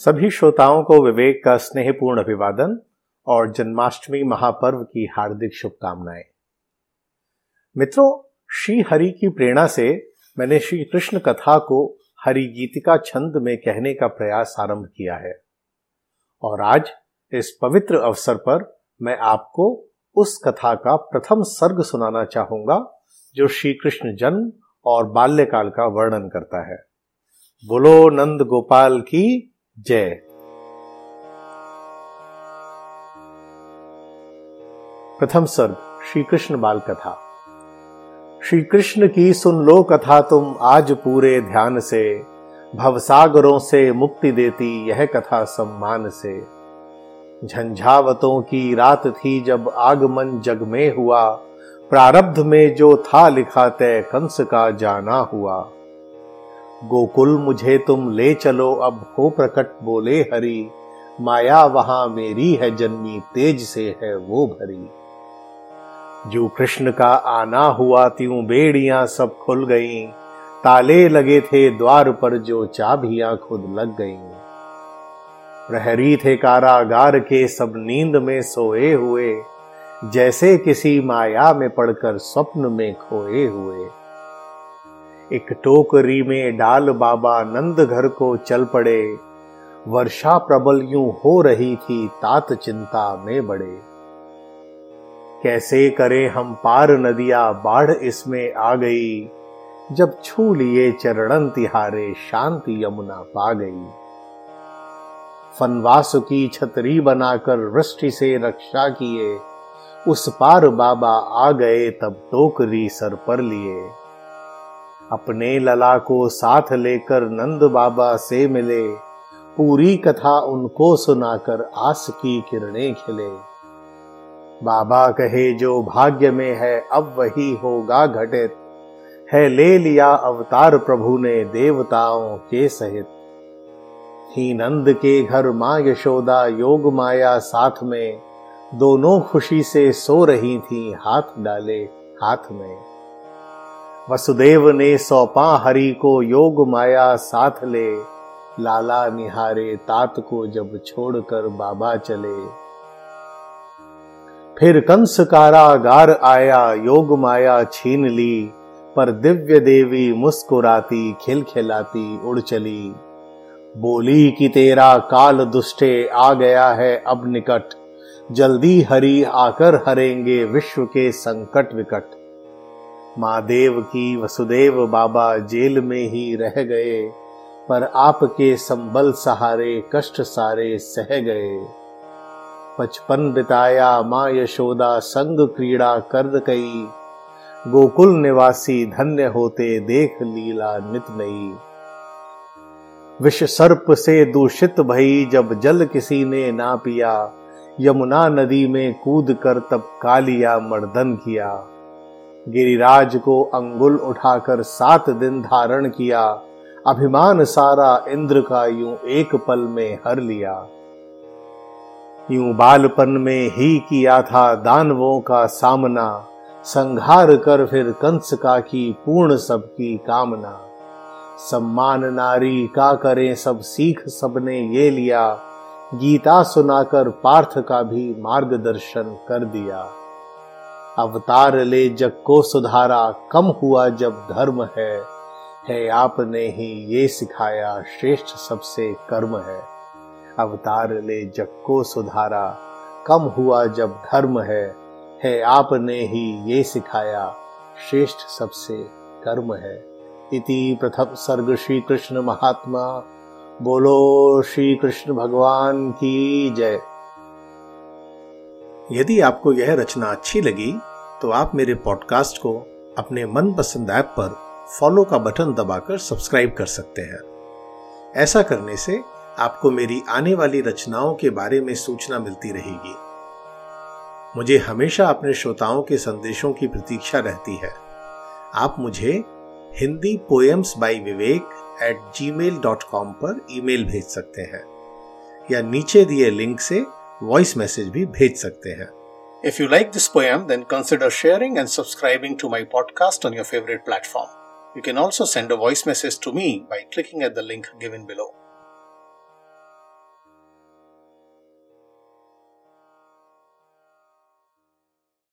सभी श्रोताओं को विवेक का स्नेहपूर्ण अभिवादन और जन्माष्टमी महापर्व की हार्दिक शुभकामनाएँ। मित्रों, श्री हरि की प्रेरणा से मैंने श्री कृष्ण कथा को हरि गीतिका छंद में कहने का प्रयास आरंभ किया है। और आज इस पवित्र अवसर पर मैं आपको उस कथा का प्रथम सर्ग सुनाना चाहूँगा, जो श्री कृष्ण जन्म और बाल्यकाल का वर्णन करता है। बोलो नंद गोपाल की जय। प्रथम सर्ग श्री कृष्ण बाल कथा श्री कृष्ण की सुन लो कथा तुम आज पूरे ध्यान से। भवसागरों से मुक्ति देती यह कथा सम्मान से। झंझावतों की रात थी जब आगमन जग में हुआ। प्रारब्ध में जो था लिखा तय कंस का जाना हुआ। गोकुल मुझे तुम ले चलो, अब हो प्रकट बोले हरि। माया वहाँ मेरी है, जन्मी तेज से है वो भरी। जो कृष्ण का आना हुआ, त्यों बेड़ियाँ सब खुल गईं। ताले लगे थे द्वार पर, जो चाबियाँ खुद लग गईं। प्रहरी थे कारागार के, सब नींद में सोए हुए। जैसे किसी माया में पड़कर, स्वप्न में खोए हुए। एक टोकरी में डाल बाबा नंद घर को चल पड़े। वर्षा प्रबल यूँ हो रही थी, तात चिंता में बड़े। कैसे करें हम पार नदिया, बाढ़ इसमें आ गई। जब छू लिए चरणन तिहारे, शांति यमुना पा गई। फनवास की छतरी बनाकर वृष्टि से रक्षा किए। उस पार बाबा आ गए, तब टोकरी सर पर लिए। अपने लला को साथ लेकर नंद बाबा से मिले। पूरी कथा उनको सुनाकर आस की किरणें खिले। बाबा कहे, जो भाग्य में है, अब वही होगा घटित। है ले लिया अवतार प्रभु ने देवताओं के सहित। ही नंद के घर माँ यशोदा योग माया साथ में। दोनों खुशी से सो रही थी हाथ डाले हाथ में। वसुदेव ने सौपा हरि को योग माया साथ ले। लाला निहारे तात को जब छोड़कर बाबा चले। फिर कंस कारागार आया, योग माया छीन ली। पर दिव्य देवी मुस्कुराती, खिलखिलाती उड़ चली। बोली कि तेरा काल दुष्टे आ गया है अब निकट। जल्दी हरि आकर हरेंगे विश्व के संकट विकट। महादेव की, वसुदेव बाबा जेल में ही रह गए, पर आपके संबल सहारे, कष्ट सारे सह गए। बचपन बिताया माँ यशोदा, संग क्रीड़ा कर कई। गोकुल निवासी धन्य होते देख लीला नित नई। विष सर्प से दूषित भई, जब जल किसी ने ना पिया, यमुना नदी में कूद कर तब कालिया मर्दन किया। गिरिराज को अंगुल उठाकर सात दिन धारण किया। अभिमान सारा इंद्र का यूँ एक पल में हर लिया। यूँ बालपन में ही किया था दानवों का सामना। संघार कर फिर कंस का की पूर्ण सबकी कामना। सम्मान नारी का करें सब सीख सबने ये लिया। गीता सुनाकर पार्थ का भी मार्गदर्शन कर दिया। अवतार ले जग को सुधारा, कम हुआ जब धर्म है। है आपने ही ये सिखाया, श्रेष्ठ सबसे कर्म है। अवतार ले जग को सुधारा, कम हुआ जब धर्म है। है आपने ही ये सिखाया, श्रेष्ठ सबसे कर्म है। इति प्रथम सर्ग श्री कृष्ण महात्मा, बोलो श्री कृष्ण भगवान की जय। यदि आपको यह रचना अच्छी लगी तो आप मेरे पॉडकास्ट को अपने मनपसंद ऐप पर फॉलो का बटन दबाकर सब्सक्राइब कर सकते हैं। ऐसा करने से आपको मेरी आने वाली रचनाओं के बारे में सूचना मिलती रहेगी। मुझे हमेशा अपने श्रोताओं के संदेशों की प्रतीक्षा रहती है। आप मुझे Hindi poems by Vivek at Gmail dot com पर ईमेल भेज सकते हैं या नीचे दिए लिंक से वॉइस मैसेज भी भेज सकते हैं If you like this poem, then consider sharing and subscribing to my podcast on your favorite platform. You can also send a voice message to me by clicking at the link given below.